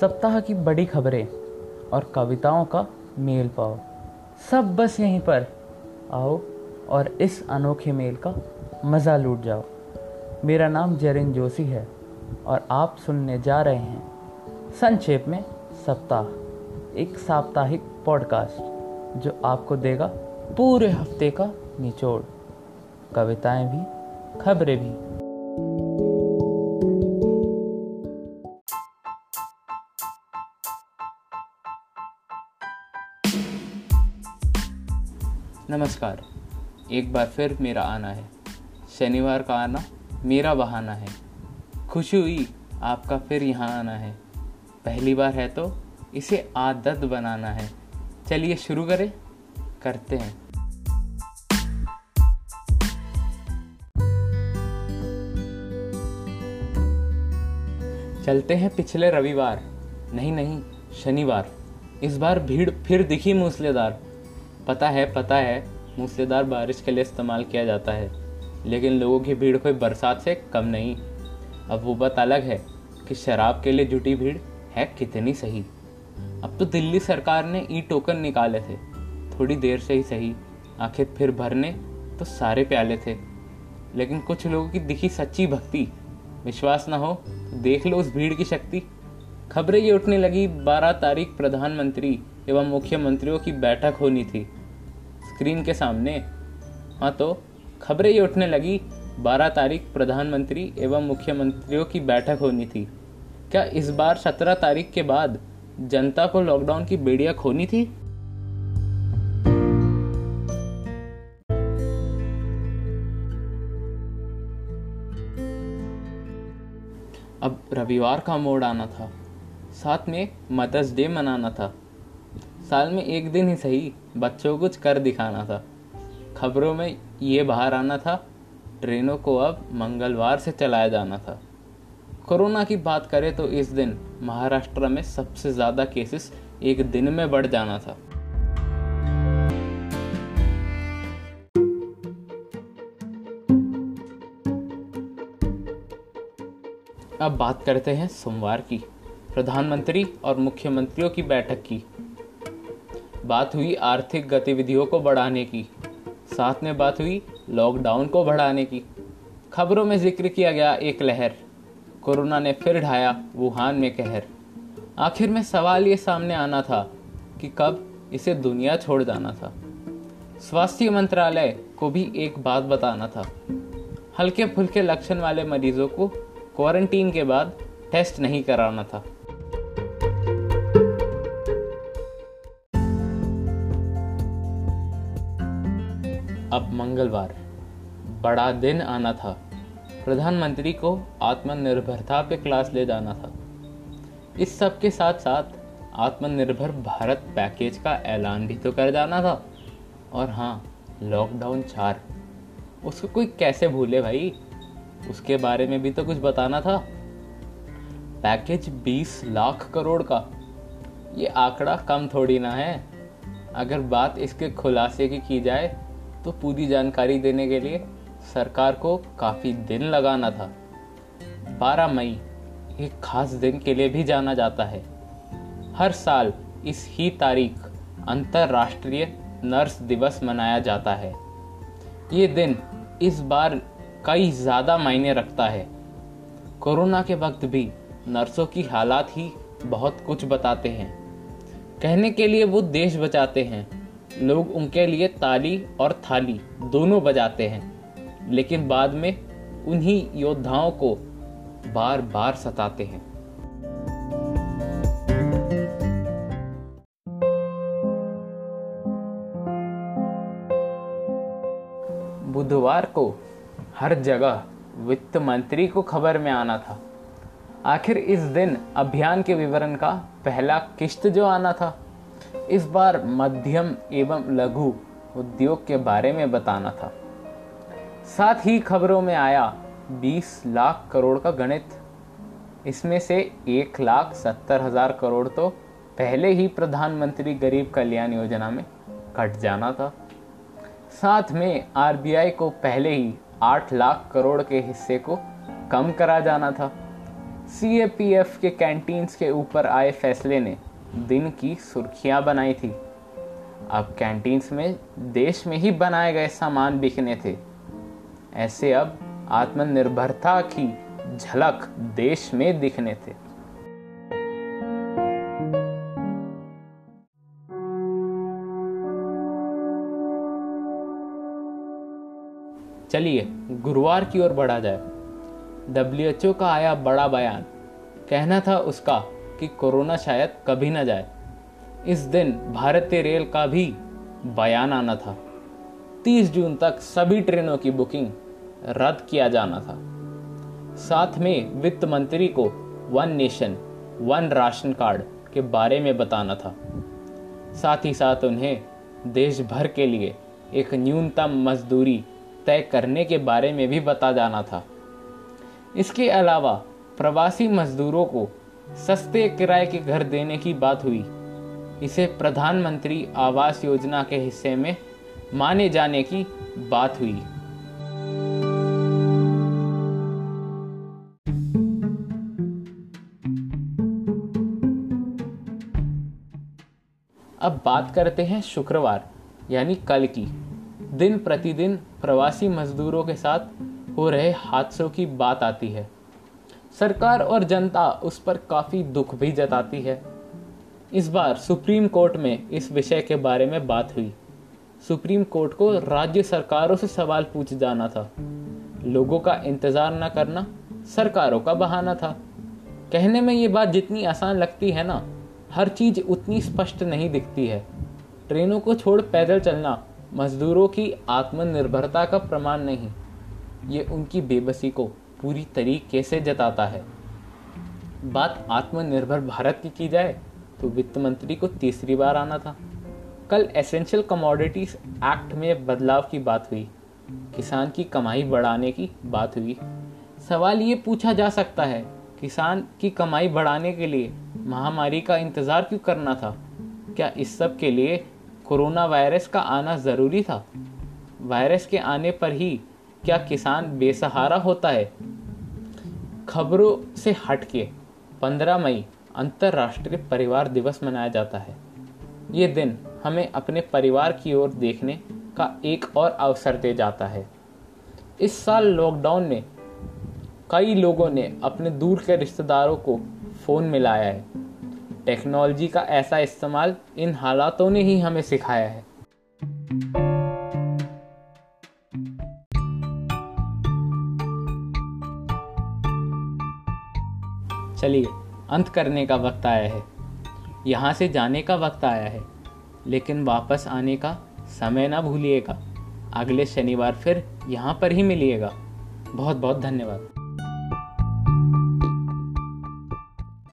सप्ताह की बड़ी खबरें और कविताओं का मेल पाओ। सब बस यहीं पर। आओ और इस अनोखे मेल का मज़ा लूट जाओ। मेरा नाम जरिन जोशी है और आप सुनने जा रहे हैं संक्षेप में सप्ताह, एक साप्ताहिक पॉडकास्ट जो आपको देगा पूरे हफ़्ते का निचोड़। कविताएँ भी, खबरें भी। नमस्कार। एक बार फिर मेरा आना है। शनिवार का आना मेरा बहाना है। खुशी हुई आपका फिर यहाँ आना है। पहली बार है तो इसे आदत बनाना है। चलिए शुरू करें, करते हैं। चलते हैं पिछले रविवार। नहीं नहीं, शनिवार। इस बार भीड़ फिर दिखी मूसलेदार। पता है पता है मूसलेदार बारिश के लिए इस्तेमाल किया जाता है, लेकिन लोगों की भीड़ कोई बरसात से कम नहीं। अब वो बात अलग है कि शराब के लिए जुटी भीड़ है कितनी सही। अब तो दिल्ली सरकार ने ई टोकन निकाले थे, थोड़ी देर से ही सही, आखिर फिर भरने तो सारे प्याले थे। लेकिन कुछ लोगों की दिखी सच्ची भक्ति, विश्वास ना हो तो देख लो उस भीड़ की शक्ति। खबरें ये उठने लगी 12 तारीख प्रधानमंत्री एवं मुख्यमंत्रियों की बैठक होनी थी। स्क्रीन के सामने। हाँ तो खबरें ये उठने लगी 12 तारीख प्रधानमंत्री एवं मुख्यमंत्रियों की बैठक होनी थी। क्या इस बार 17 तारीख के बाद जनता को लॉकडाउन की बेड़िया खोनी थी? अब रविवार का मोड़ आना था। साथ में मदर्स डे मनाना था। साल में एक दिन ही सही, बच्चों को कुछ कर दिखाना था। खबरों में ये बाहर आना था, ट्रेनों को अब मंगलवार से चलाया जाना था। कोरोना की बात करें तो इस दिन महाराष्ट्र में सबसे ज़्यादा केसेस एक दिन में बढ़ जाना था। अब बात करते हैं सोमवार की। प्रधानमंत्री और मुख्यमंत्रियों की बैठक की। बात हुई आर्थिक गतिविधियों को बढ़ाने की। साथ में बात हुई लॉकडाउन को बढ़ाने की। खबरों में ज़िक्र किया गया एक लहर। कोरोना ने फिर ढाया वुहान में कहर। आखिर में सवाल ये सामने आना था कि कब इसे दुनिया छोड़ जाना था। स्वास्थ्य मंत्रालय को भी एक बात बताना था। हल्के फुल्के लक्षण वाले मरीजों को क्वारंटीन के बाद टेस्ट नहीं कराना था। अब मंगलवार। बड़ा दिन आना था। प्रधानमंत्री को आत्मनिर्भरता पे क्लास ले जाना था। इस सब के साथ साथ आत्मनिर्भर भारत पैकेज का ऐलान भी तो कर जाना था। और हाँ लॉकडाउन चार। उसको कोई कैसे भूले भाई? उसके बारे में भी तो कुछ बताना था। पैकेज 20 लाख करोड़ का। ये आंकड़ा कम थोड़ी ना है। अगर बात इसके खुलासे की की जाए तो पूरी जानकारी देने के लिए सरकार को काफ़ी दिन लगाना था। 12 मई, एक खास दिन के लिए भी जाना जाता है। हर साल इस ही तारीख अंतर्राष्ट्रीय नर्स दिवस मनाया जाता है। ये दिन इस बार कई ज़्यादा मायने रखता है। कोरोना के वक्त भी नर्सों की हालात ही बहुत कुछ बताते हैं। कहने के लिए वो देश बचाते हैं। लोग उनके लिए ताली और थाली दोनों बजाते हैं, लेकिन बाद में उन्हीं योद्धाओं को बार बार सताते हैं। बुधवार को हर जगह वित्त मंत्री को खबर में आना था। आखिर इस दिन अभियान के विवरण का पहला किश्त जो आना था इस बार मध्यम एवं लघु उद्योग के बारे में बताना था। साथ ही खबरों में आया 20 लाख करोड़ का गणित। इसमें से एक लाख सत्तर हज़ार करोड़ तो पहले ही प्रधानमंत्री गरीब कल्याण योजना में कट जाना था। साथ में आरबीआई को पहले ही आठ लाख करोड़ के हिस्से को कम करा जाना था। सी के कैंटीन्स के ऊपर आए फैसले ने दिन की सुर्खियाँ बनाई थी। अब कैंटीन्स में, देश में ही बनाए गए सामान बिकने थे। ऐसे अब आत्मनिर्भरता की झलक देश में दिखने थे। चलिए, गुरुवार की ओर बढ़ा जाए। डब्ल्यूएचओ का आया बड़ा बयान। कहना था उसका कि कोरोना शायद कभी ना जाए। इस दिन भारतीय रेल का भी बयान आना था। 30 जून तक सभी ट्रेनों की बुकिंग रद्द किया जाना था। साथ में वित्त मंत्री को one nation, one ration card के बारे में बताना था। साथ ही साथ उन्हें देश भर के लिए एक न्यूनतम मजदूरी तय करने के बारे में भी बता जाना था। इसके अलावा प्रवासी मजदूरों को सस्ते किराए के घर देने की बात हुई। इसे प्रधानमंत्री आवास योजना के हिस्से में माने जाने की बात हुई। अब बात करते हैं शुक्रवार, यानी कल की। दिन प्रतिदिन प्रवासी मजदूरों के साथ हो रहे हादसों की बात आती है। सरकार और जनता उस पर काफ़ी दुख भी जताती है। इस बार सुप्रीम कोर्ट में इस विषय के बारे में बात हुई। सुप्रीम कोर्ट को राज्य सरकारों से सवाल पूछ जाना था। लोगों का इंतज़ार न करना, सरकारों का बहाना था। कहने में ये बात जितनी आसान लगती है ना, हर चीज़ उतनी स्पष्ट नहीं दिखती है। ट्रेनों को छोड़ पैदल चलना मजदूरों की आत्मनिर्भरता का प्रमाण नहीं, ये उनकी बेबसी को पूरी तरीके से जताता है। बात आत्मनिर्भर भारत की की जाए तो वित्त मंत्री को तीसरी बार आना था। कल एसेंशियल कमोडिटीज एक्ट में बदलाव की बात हुई। किसान की कमाई बढ़ाने की बात हुई। सवाल ये पूछा जा सकता है, किसान की कमाई बढ़ाने के लिए महामारी का इंतज़ार क्यों करना था? क्या इस सब के लिए कोरोना वायरस का आना ज़रूरी था? वायरस के आने पर ही क्या किसान बेसहारा होता है? खबरों से हटके 15 मई, अंतर्राष्ट्रीय परिवार दिवस मनाया जाता है। ये दिन हमें अपने परिवार की ओर देखने का एक और अवसर दे जाता है। इस साल लॉकडाउन में कई लोगों ने अपने दूर के रिश्तेदारों को फ़ोन मिलाया है। टेक्नोलॉजी का ऐसा इस्तेमाल इन हालातों ने ही हमें सिखाया है। चलिए, अंत करने का वक्त आया है। यहाँ से जाने का वक्त आया है, लेकिन वापस आने का समय ना भूलिएगा। अगले शनिवार फिर यहाँ पर ही मिलिएगा। बहुत बहुत धन्यवाद।